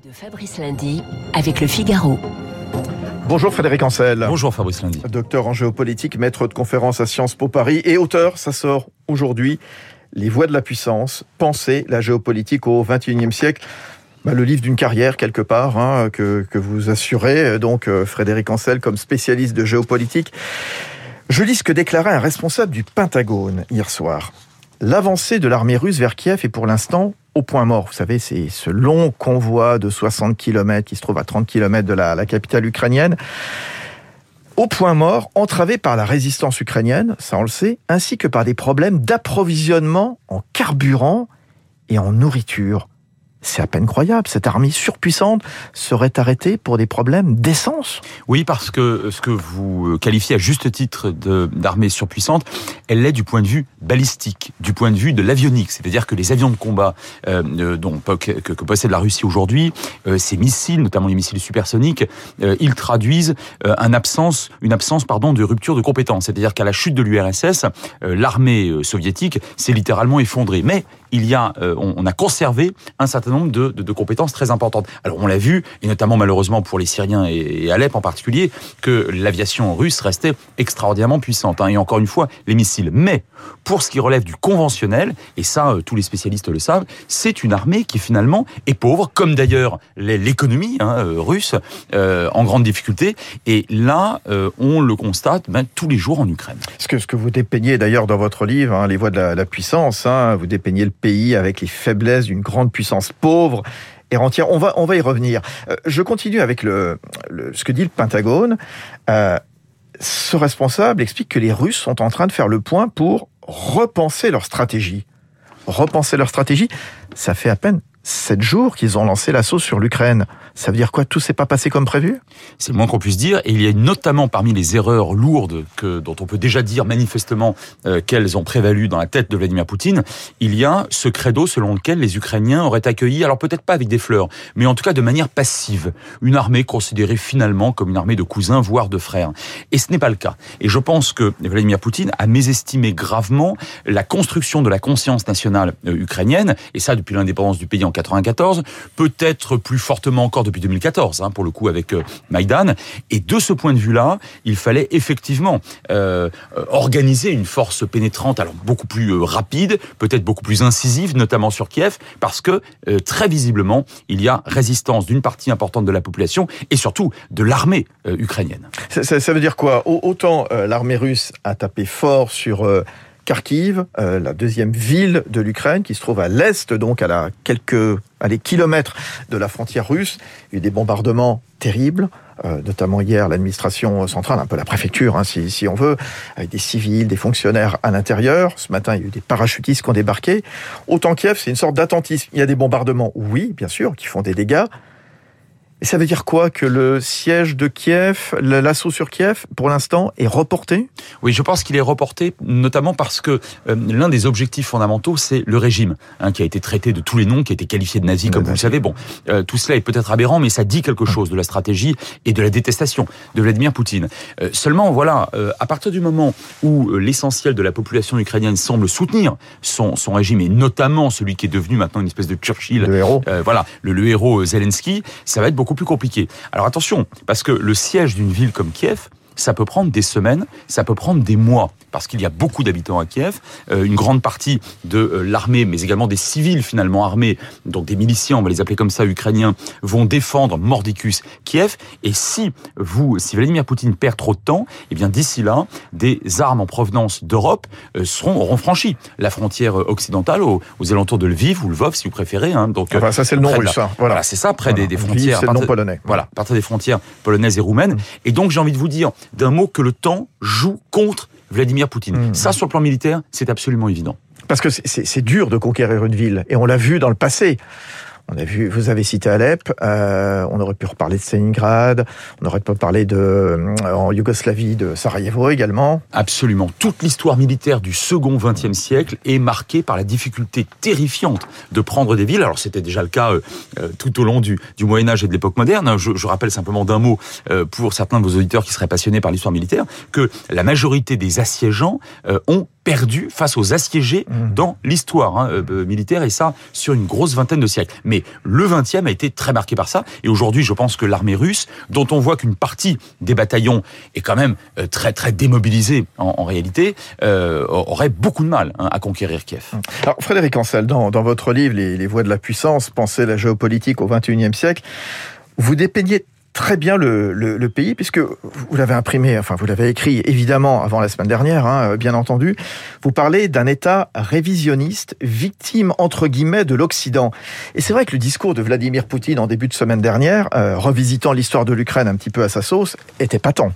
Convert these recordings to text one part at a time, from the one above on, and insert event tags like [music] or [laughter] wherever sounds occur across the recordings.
de Fabrice Lundi avec le Figaro. Bonjour Frédéric Ancel. Bonjour Fabrice Lundi. Docteur en géopolitique, maître de conférence à Sciences Po Paris et auteur, ça sort aujourd'hui, Les voies de la puissance, penser la géopolitique au XXIe siècle. Bah, le livre d'une carrière quelque part hein, que, que, vous assurez, donc euh, Frédéric Ancel comme spécialiste de géopolitique. Je lis ce que déclarait un responsable du Pentagone hier soir. L'avancée de l'armée russe vers Kiev est pour l'instant au point mort. Vous savez, c'est ce long convoi de 60 km qui se trouve à 30 km de la, la capitale ukrainienne. Au point mort, entravé par la résistance ukrainienne, ça on le sait, ainsi que par des problèmes d'approvisionnement en carburant et en nourriture. C'est à peine croyable. Cette armée surpuissante serait arrêtée pour des problèmes d'essence. Oui, parce que ce que vous qualifiez à juste titre d'armée surpuissante, elle l'est du point de vue balistique, du point de vue de l'avionique. C'est-à-dire que les avions de combat euh, dont, que, possède la Russie aujourd'hui, euh, ces missiles, notamment les missiles supersoniques, euh, ils traduisent euh, une absence pardon, de rupture de compétences. C'est-à-dire qu'à la chute de l'URSS, euh, l'armée soviétique s'est littéralement effondrée. Mais il y a, on, on a conservé un certain nombre de, compétences très importantes. Alors on l'a vu, et notamment malheureusement pour les Syriens et, Alep en particulier, que l'aviation russe restait extraordinairement puissante. Hein, et encore une fois, les missiles. Mais pour ce qui relève du conventionnel, et ça euh, tous les spécialistes le savent, c'est une armée qui finalement est pauvre, comme d'ailleurs l'économie hein, euh, russe, euh, en grande difficulté. Et là, euh, on le constate ben, tous les jours en Ukraine. Ce que, vous dépeignez d'ailleurs dans votre livre, hein, Les voies de la, puissance, vous dépeignez le pays avec les faiblesses d'une grande puissance pauvre et entière. On va, on va y revenir. Euh, je continue avec le, le, ce que dit le Pentagone. Euh, ce responsable explique que les Russes sont en train de faire le point pour repenser leur stratégie. Repenser leur stratégie, ça fait à peine sept jours qu'ils ont lancé l'assaut sur l'Ukraine. Ça veut dire quoi Tout s'est pas passé comme prévu C'est le moins qu'on puisse dire. Et il y a notamment parmi les erreurs lourdes que, dont on peut déjà dire manifestement euh, qu'elles ont prévalu dans la tête de Vladimir Poutine, il y a ce credo selon lequel les Ukrainiens auraient accueilli, alors peut-être pas avec des fleurs, mais en tout cas de manière passive, une armée considérée finalement comme une armée de cousins, voire de frères. Et ce n'est pas le cas. Et je pense que Vladimir Poutine a mésestimé gravement la construction de la conscience nationale euh, ukrainienne, et ça depuis l'indépendance du pays en 94, peut-être plus fortement encore depuis 2014, hein, pour le coup avec euh, Maïdan. Et de ce point de vue-là, il fallait effectivement euh, organiser une force pénétrante, alors beaucoup plus euh, rapide, peut-être beaucoup plus incisive, notamment sur Kiev, parce que très visiblement, il y a résistance d'une partie importante de la population et surtout de l'armée ukrainienne. Ça, veut dire quoi? Autant l'armée russe a tapé fort sur Kharkiv, euh, la deuxième ville de l'Ukraine, qui se trouve à l'est, donc à la quelques allez, kilomètres de la frontière russe. Il y a eu des bombardements terribles, euh, notamment hier l'administration centrale, un peu la préfecture, hein, si, si, on veut, avec des civils, des fonctionnaires à l'intérieur. Ce matin, il y a eu des parachutistes qui ont débarqué. Autant Kiev, c'est une sorte d'attentisme. Il y a des bombardements, oui, bien sûr, qui font des dégâts. Et ça veut dire quoi Que le siège de Kiev, l'assaut sur Kiev, pour l'instant, est reporté? Oui, je pense qu'il est reporté, notamment parce que euh, l'un des objectifs fondamentaux, c'est le régime, hein, qui a été traité de tous les noms, qui a été qualifié de nazi, comme vous le savez. Bon, euh, tout cela est peut-être aberrant, mais ça dit quelque chose de la stratégie et de la détestation de Vladimir Poutine. Euh, seulement, voilà, à partir du moment où l'essentiel de la population ukrainienne semble soutenir son, son régime, et notamment celui qui est devenu maintenant une espèce de Churchill, le héros, voilà, le, le héros Zelensky, ça va être beaucoup plus compliqué. Alors attention, parce que le siège d'une ville comme Kiev, ça peut prendre des semaines, ça peut prendre des mois, parce qu'il y a beaucoup d'habitants à Kiev, euh, une grande partie de euh, l'armée, mais également des civils finalement armés, donc des miliciens, on va les appeler comme ça, ukrainiens, vont défendre mordicus Kiev. Et si vous, si Vladimir Poutine perd trop de temps, eh bien d'ici là, des armes en provenance d'Europe euh, seront auront franchi la frontière occidentale aux, aux, alentours de Lviv ou Lvov, si vous préférez. Hein, donc enfin, ça c'est le nom russe. Hein, voilà, voilà c'est ça, près voilà. des, des, frontières. C'est le nom polonais. Voilà, à partir des frontières polonaises et roumaines. Mmh. Et donc j'ai envie de vous dire d'un mot que le temps joue contre Vladimir Poutine. Mmh. Ça, sur le plan militaire, c'est absolument évident. Parce que c'est dur de conquérir une ville, et on l'a vu dans le passé. On a vu, vous avez cité Alep, euh, on aurait pu reparler de Stalingrad, on aurait pu parler de, euh, en Yougoslavie, de Sarajevo également. Absolument. Toute l'histoire militaire du second XXe siècle est marquée par la difficulté terrifiante de prendre des villes. Alors c'était déjà le cas euh, tout au long du, du Moyen-Âge et de l'époque moderne. Je, je, rappelle simplement d'un mot pour certains de vos auditeurs qui seraient passionnés par l'histoire militaire, que la majorité des assiégeants ont perdu face aux assiégés Mmh. dans l'histoire hein, euh, militaire et ça sur une grosse vingtaine de siècles. Mais le 20e a été très marqué par ça et aujourd'hui je pense que l'armée russe, dont on voit qu'une partie des bataillons est quand même euh, très très démobilisée en, en réalité, euh, aurait beaucoup de mal hein, à conquérir Kiev. Alors, Frédéric Ancel, dans, dans votre livre les, les voies de la puissance, penser la géopolitique au XXIe siècle, vous dépeignez très bien le, le, pays, puisque vous l'avez imprimé, enfin vous l'avez écrit évidemment avant la semaine dernière, hein, bien entendu. Vous parlez d'un État révisionniste, victime entre guillemets de l'Occident. Et c'est vrai que le discours de Vladimir Poutine en début de semaine dernière, euh, revisitant l'histoire de l'Ukraine un petit peu à sa sauce, était patent.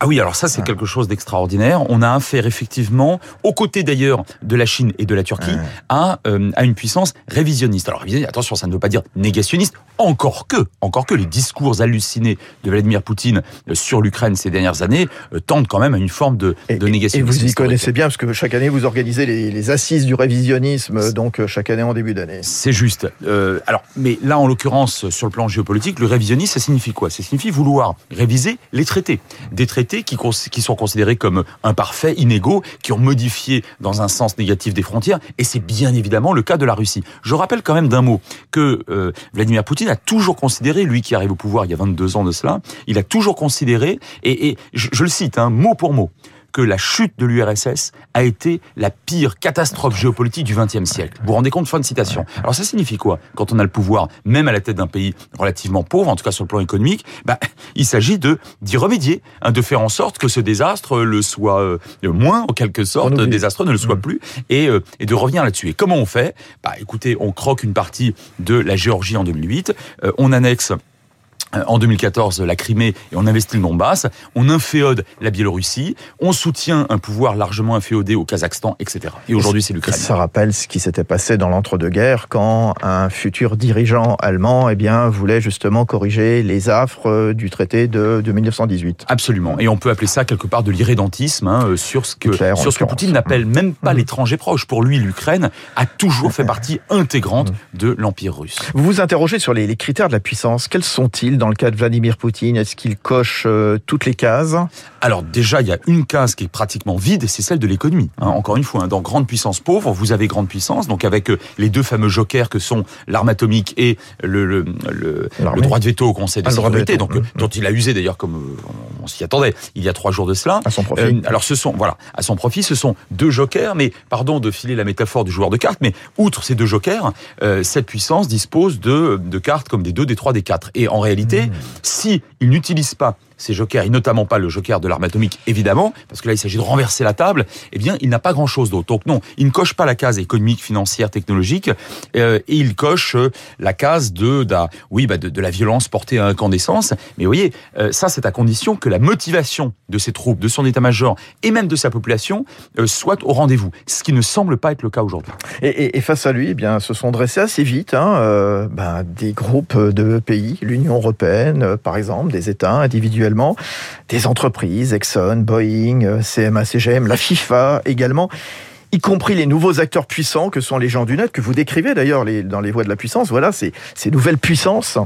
Ah oui, alors ça c'est quelque chose d'extraordinaire. On a affaire effectivement, aux côtés d'ailleurs de la Chine et de la Turquie, Ouais. à, euh, à une puissance révisionniste. Alors révisionniste, attention, ça ne veut pas dire négationniste, encore que, encore que les discours hallucinés de Vladimir Poutine euh, sur l'Ukraine ces dernières années euh, tendent quand même à une forme de, Et, de et négationnisme. vous y connaissez bien, parce que chaque année vous organisez les, les assises du révisionnisme, donc chaque année en début d'année. C'est juste. Euh, alors, mais là, en l'occurrence, sur le plan géopolitique, le révisionnisme, ça signifie quoi? Ça signifie vouloir réviser les traités. Des traités qui, sont considérés comme imparfaits, inégaux, qui ont modifié dans un sens négatif des frontières, et c'est bien évidemment le cas de la Russie. Je rappelle quand même d'un mot que euh, Vladimir Poutine a toujours considéré, lui qui arrive au pouvoir il y a 22 ans de cela, il a toujours considéré, et, je le cite, hein, mot pour mot, que la chute de l'URSS a été la pire catastrophe géopolitique du XXe siècle. Vous vous rendez compte Fin de citation. Alors ça signifie quoi Quand on a le pouvoir, même à la tête d'un pays relativement pauvre, en tout cas sur le plan économique, bah, [laughs] il s'agit de d'y remédier, hein, de faire en sorte que ce désastre le soit euh, moins, en quelque sorte, désastreux ne le soit Mm. plus, et, euh, et de revenir là-dessus. Et comment on fait? Bah écoutez, on croque une partie de la Géorgie en 2008, euh, on annexe euh, en 2014 la Crimée et on investit le Donbass, on inféode la Biélorussie, on soutient un pouvoir largement inféodé au Kazakhstan, etc. Et aujourd'hui c'est l'Ukraine. Ça rappelle ce qui s'était passé dans l'entre-deux-guerres quand un futur dirigeant allemand eh bien, voulait justement corriger les affres euh, du traité de, de 1918. Absolument. Et on peut appeler ça quelque part de l'irrédentisme hein, euh, sur ce que, Hitler, sur ce que. Poutine n'appelle même pas Mhm. l'étranger proche. Pour lui, l'Ukraine a toujours [laughs] fait partie intégrante Mhm. de l'Empire russe. Vous vous interrogez sur les, les critères de la puissance. Quels sont-ils dans le cas de Vladimir Poutine? Est-ce qu'il coche euh, toutes les cases? Alors déjà, il y a une case qui est pratiquement vide, c'est celle de l'économie. hein. Encore une fois, hein, dans grande puissance pauvre, vous avez grande puissance, donc avec euh, les deux fameux jokers que sont l'arme atomique et le, le, le, L'armée. le droit de veto au Conseil de Ah, de sécurité, donc, euh, Mhm. dont il a usé d'ailleurs comme on, on s'y attendait il y a trois jours de cela. à son profit Euh, alors ce sont voilà à son profit ce sont deux jokers mais pardon de filer la métaphore du joueur de cartes mais outre ces deux jokers euh, cette puissance dispose de de cartes comme des deux des trois des quatre et en réalité Mmh. si il n'utilise pas ces jokers, et notamment pas le joker de l'arme atomique, évidemment, parce que là, il s'agit de renverser la table, eh bien, il n'a pas grand-chose d'autre. Donc non, il ne coche pas la case économique, financière, technologique, euh, et il coche euh, la case de, d'un- oui, bah, de, la violence portée à incandescence. Mais vous voyez, euh, ça, c'est à condition que la motivation de ses troupes, de son état-major, et même de sa population, soit au rendez-vous. Ce qui ne semble pas être le cas aujourd'hui. Et, face à lui, eh bien, se sont dressés assez vite hein, ben, des groupes de pays, l'Union européenne, par exemple, des États des entreprises, Exxon, Boeing, euh, CMA, CGM, la FIFA également, y compris les nouveaux acteurs puissants que sont les gens du net, que vous décrivez d'ailleurs dans les voies de la puissance. Voilà, ces nouvelles puissances.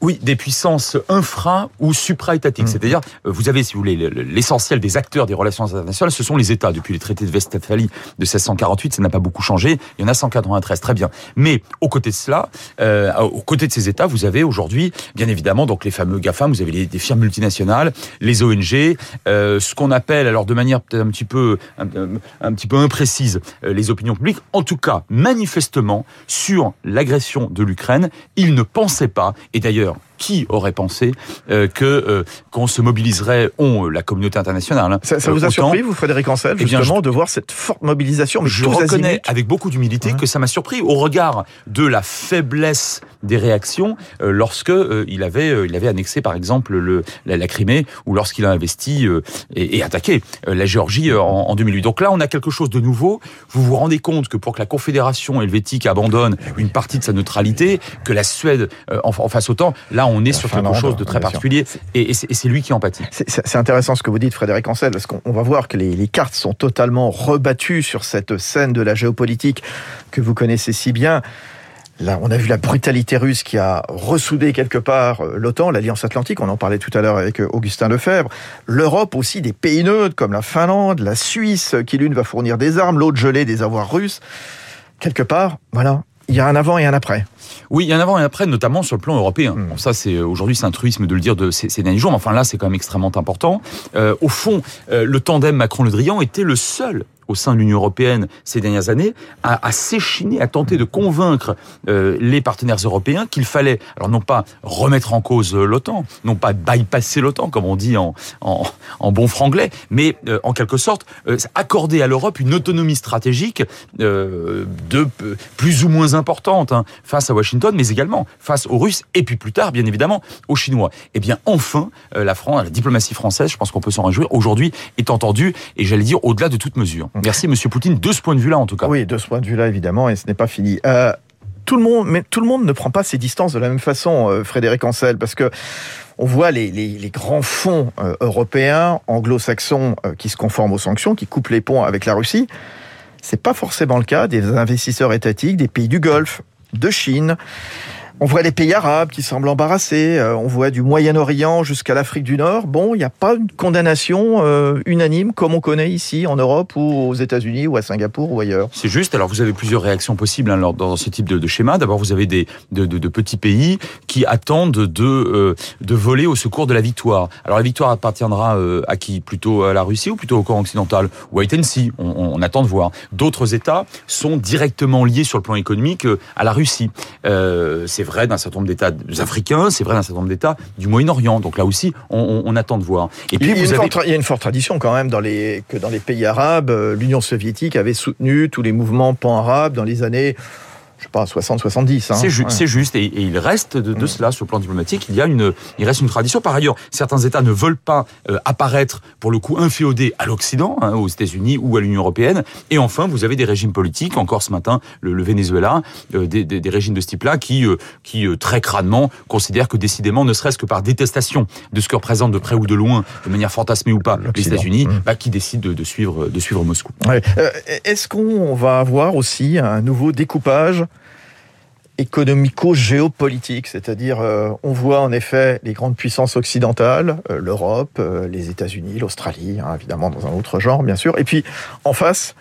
Oui, des puissances infra ou supra-étatiques. Mhm. C'est-à-dire, euh, vous avez, si vous voulez, le- le- l'essentiel des acteurs des relations internationales, ce sont les États. Depuis les traités de Westphalie de 1648, ça n'a pas beaucoup changé. Il y en a 193, très bien. Mais aux côtés de cela, euh, aux côtés de ces États, vous avez aujourd'hui, bien évidemment, donc les fameux GAFAM, vous avez les, des firmes multinationales, les ONG, euh, ce qu'on appelle, alors de manière peut-être un petit peu, un, un- un petit peu imprécise, euh, les opinions publiques. En tout cas, manifestement, sur l'agression de l'Ukraine, ils ne pensaient pas, et d'ailleurs, qui aurait pensé euh, que euh, qu'on se mobiliserait, on, euh, la communauté internationale. hein, Ça, ça euh, vous a autant. surpris, vous, Frédéric Ancel, Eh bien, justement, de voir cette forte mobilisation mais Je reconnais azimuts avec beaucoup d'humilité Ouais. que ça m'a surpris au regard de la faiblesse des réactions euh, lorsque euh, il avait euh, il avait annexé par exemple le la, la Crimée ou lorsqu'il a investi euh, et, et attaqué euh, la Géorgie euh, en, en 2008. Donc là on a quelque chose de nouveau. Vous vous rendez compte que pour que la Confédération helvétique abandonne une partie de sa neutralité, que la Suède euh, en, en fasse autant, là on est sur quelque chose de très particulier et, et c'est lui qui en pâtit. C'est- intéressant ce que vous dites, Frédéric Ancel, parce qu'on on va voir que les, les cartes sont totalement rebattues sur cette scène de la géopolitique que vous connaissez si bien. Là, on a vu la brutalité russe qui a ressoudé quelque part euh, l'OTAN, l'Alliance Atlantique, on en parlait tout à l'heure avec euh, Augustin Lefebvre. L'Europe aussi, des pays neutres comme la Finlande, la Suisse, qui l'une va fournir des armes, l'autre geler des avoirs russes. Quelque part, voilà, il y a un avant et un après. Oui, il y a un avant et un après, notamment sur le plan européen. Hmm. Bon, ça, c'est aujourd'hui, c'est un truisme de le dire de ces, derniers jours. Mais enfin, là, c'est quand même extrêmement important. Euh, au fond, le tandem Macron-Le Drian était le seul au sein de l'Union européenne ces dernières années, à, à s'échiner, à tenter de convaincre euh, les partenaires européens qu'il fallait, alors non pas remettre en cause l'OTAN, non pas bypasser l'OTAN, comme on dit en, en, en bon franglais, mais euh, en quelque sorte euh, accorder à l'Europe une autonomie stratégique de plus ou moins importante hein, face à Washington, mais également face aux Russes, et puis plus tard, bien évidemment, aux Chinois. Eh bien, enfin, la France, la diplomatie française, je pense qu'on peut s'en réjouir, aujourd'hui est entendue, et j'allais dire au-delà de toute mesure. Merci, Monsieur Poutine, de ce point de vue-là, en tout cas. Oui, de ce point de vue-là, évidemment, et ce n'est pas fini. Euh, tout le monde, mais tout le monde ne prend pas ses distances de la même façon, euh, Frédéric Ancel, parce que on voit les, grands fonds euh, européens, anglo-saxons, qui se conforment aux sanctions, qui coupent les ponts avec la Russie. C'est pas forcément le cas des investisseurs étatiques des pays du Golfe, de Chine. On voit les pays arabes qui semblent embarrassés, euh, on voit du Moyen-Orient jusqu'à l'Afrique du Nord. Bon, il n'y a pas une condamnation euh, unanime comme on connaît ici en Europe ou aux États-Unis ou à Singapour ou ailleurs. C'est juste. Alors vous avez plusieurs réactions possibles hein, dans ce type de, schéma. D'abord, vous avez des de, petits pays qui attendent de euh, de voler au secours de la victoire. Alors la victoire appartiendra à qui? Plutôt à la Russie ou plutôt au camp occidental Wait and see. On, on, attend de voir. D'autres États sont directement liés sur le plan économique à la Russie. c'est vrai d'un certain nombre d'États africains, c'est vrai d'un certain nombre d'États du Moyen-Orient. Donc là aussi, on, on, attend de voir. Et puis, il, y vous avez... il y a une forte tradition quand même dans les, que dans les pays arabes, euh, l'Union soviétique avait soutenu tous les mouvements pan-arabes dans les années pas, 60, 70. Hein. C'est ju ouais. juste, et, et, il reste de, de, cela sur le plan diplomatique. Il y a une, il reste une tradition. Par ailleurs, certains États ne veulent pas euh, apparaître pour le coup inféodés à l'Occident, hein, aux États-Unis ou à l'Union européenne. Et enfin, vous avez des régimes politiques, encore ce matin, le, le Venezuela, euh, des, des, des, régimes de ce type-là, qui, euh, qui très crânement considèrent que décidément, ne serait-ce que par détestation de ce que représente de près ou de loin, de manière fantasmée ou pas, les États-Unis, mmh. bah, qui décident de, de, suivre, de suivre Moscou. Ouais. Est-ce qu'on va avoir aussi un nouveau découpage économico-géopolitique, c'est-à-dire euh, on voit en effet les grandes puissances occidentales, euh, l'Europe, euh, les États-Unis, l'Australie, hein, évidemment dans un autre genre bien sûr, et puis en face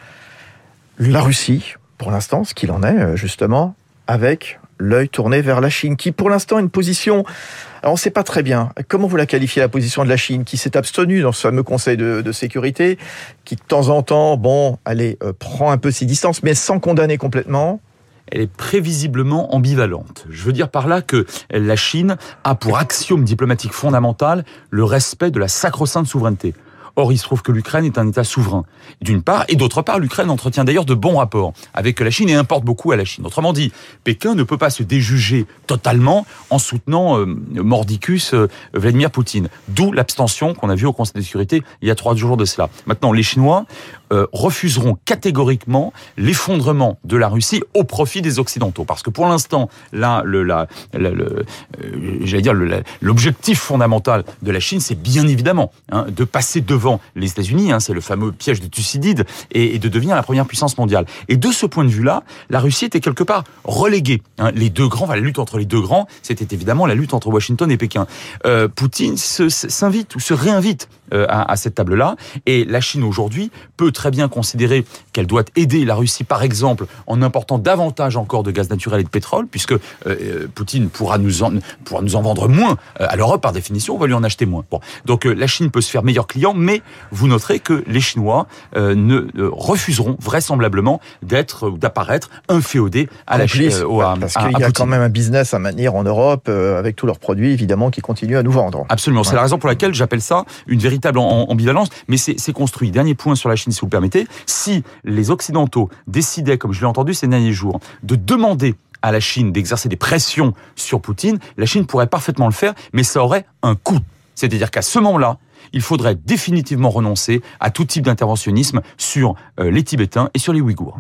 la Russie, pour l'instant, ce qu'il en est justement, avec l'œil tourné vers la Chine, qui pour l'instant a une position, alors on ne sait pas très bien, comment vous la qualifiez la position de la Chine, qui s'est abstenue dans ce fameux Conseil de, de, sécurité, qui de temps en temps, bon, allez, prend un peu ses distances, mais sans condamner complètement, elle est prévisiblement ambivalente. Je veux dire par là que la Chine a pour axiome diplomatique fondamental le respect de la sacro-sainte souveraineté. Or, il se trouve que l'Ukraine est un État souverain, d'une part, et d'autre part, l'Ukraine entretient d'ailleurs de bons rapports avec la Chine et importe beaucoup à la Chine. Autrement dit, Pékin ne peut pas se déjuger totalement en soutenant euh, Mordicus euh, Vladimir Poutine. D'où l'abstention qu'on a vue au Conseil de sécurité il y a trois jours de cela. Maintenant, les Chinois euh, refuseront catégoriquement l'effondrement de la Russie au profit des Occidentaux. Parce que pour l'instant, là, le, la, euh, j'allais dire, l'objectif fondamental de la Chine, c'est bien évidemment hein, de passer devant les États-Unis. Hein, c'est le fameux piège de Thucydide et, de devenir la première puissance mondiale. Et de ce point de vue-là, la Russie était quelque part reléguée. Hein, les deux grands, la lutte entre les deux grands, c'était évidemment la lutte entre Washington et Pékin. Euh, Poutine s'invite ou se réinvite à, à, cette table-là. Et la Chine aujourd'hui peut très bien considérer qu'elle doit aider la Russie, par exemple, en important davantage encore de gaz naturel et de pétrole, puisque euh, Poutine pourra nous en, pourra nous en vendre moins euh, à l'Europe, par définition, on va lui en acheter moins. Bon, donc euh, la Chine peut se faire meilleur client, mais vous noterez que les Chinois euh, ne refuseront vraisemblablement d'être d'apparaître inféodés à la Chine. parce qu'il y a quand même un business à maintenir en Europe avec tous leurs produits, évidemment, qui continuent à nous vendre. Absolument. Ouais. C'est la raison pour laquelle j'appelle ça une véritable ambivalence, mais c'est construit. Dernier point sur la Chine, si vous permettez. Si les Occidentaux décidaient, comme je l'ai entendu ces derniers jours, de demander à la Chine d'exercer des pressions sur Poutine, la Chine pourrait parfaitement le faire, mais ça aurait un coût. C'est-à-dire qu'à ce moment-là, il faudrait définitivement renoncer à tout type d'interventionnisme sur euh, les Tibétains et sur les Ouïghours.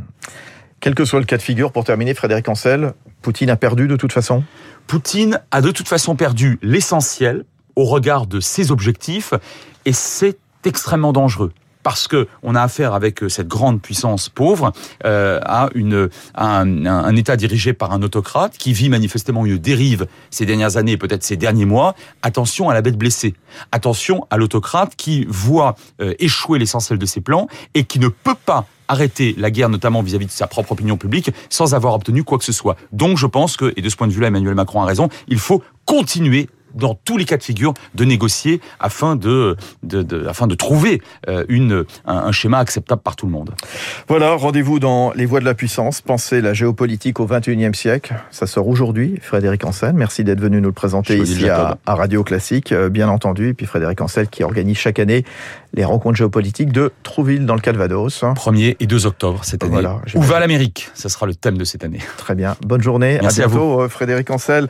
Quel que soit le cas de figure, pour terminer, Frédéric Ancel, Poutine a perdu de toute façon? Poutine a de toute façon perdu l'essentiel au regard de ses objectifs, et c'est extrêmement dangereux. Parce que on a affaire avec cette grande puissance pauvre euh, à une un, État dirigé par un autocrate qui vit manifestement une dérive ces dernières années, peut-être ces derniers mois. Attention à la bête blessée. Attention à l'autocrate qui voit euh, échouer l'essentiel de ses plans et qui ne peut pas arrêter la guerre, notamment vis-à-vis de sa propre opinion publique, sans avoir obtenu quoi que ce soit. Donc je pense que, et de ce point de vue-là, Emmanuel Macron a raison, il faut continuer dans tous les cas de figure, de négocier afin de, de, de afin de trouver euh, une, un, un, schéma acceptable par tout le monde. Voilà, rendez-vous dans Les Voies de la Puissance, penser la géopolitique au XXIe siècle. Ça sort aujourd'hui, Frédéric Ancel. Merci d'être venu nous le présenter ici à, à, Radio Classique, euh, bien entendu. Et puis Frédéric Ancel qui organise chaque année les rencontres géopolitiques de Trouville dans le Calvados. 1er et 2 octobre cette année. Voilà, Où va l'Amérique? Ce sera le thème de cette année. Très bien. Bonne journée. Merci à bientôt, à vous. Frédéric Ancel.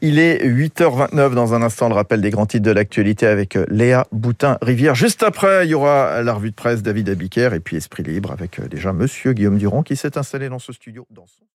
Il est 8h29 dans un instant le rappel des grands titres de l'actualité avec Léa Boutin-Rivière. Juste après, il y aura la revue de presse David Abiker et puis Esprit Libre avec déjà Monsieur Guillaume Durand qui s'est installé dans ce studio. Dans son...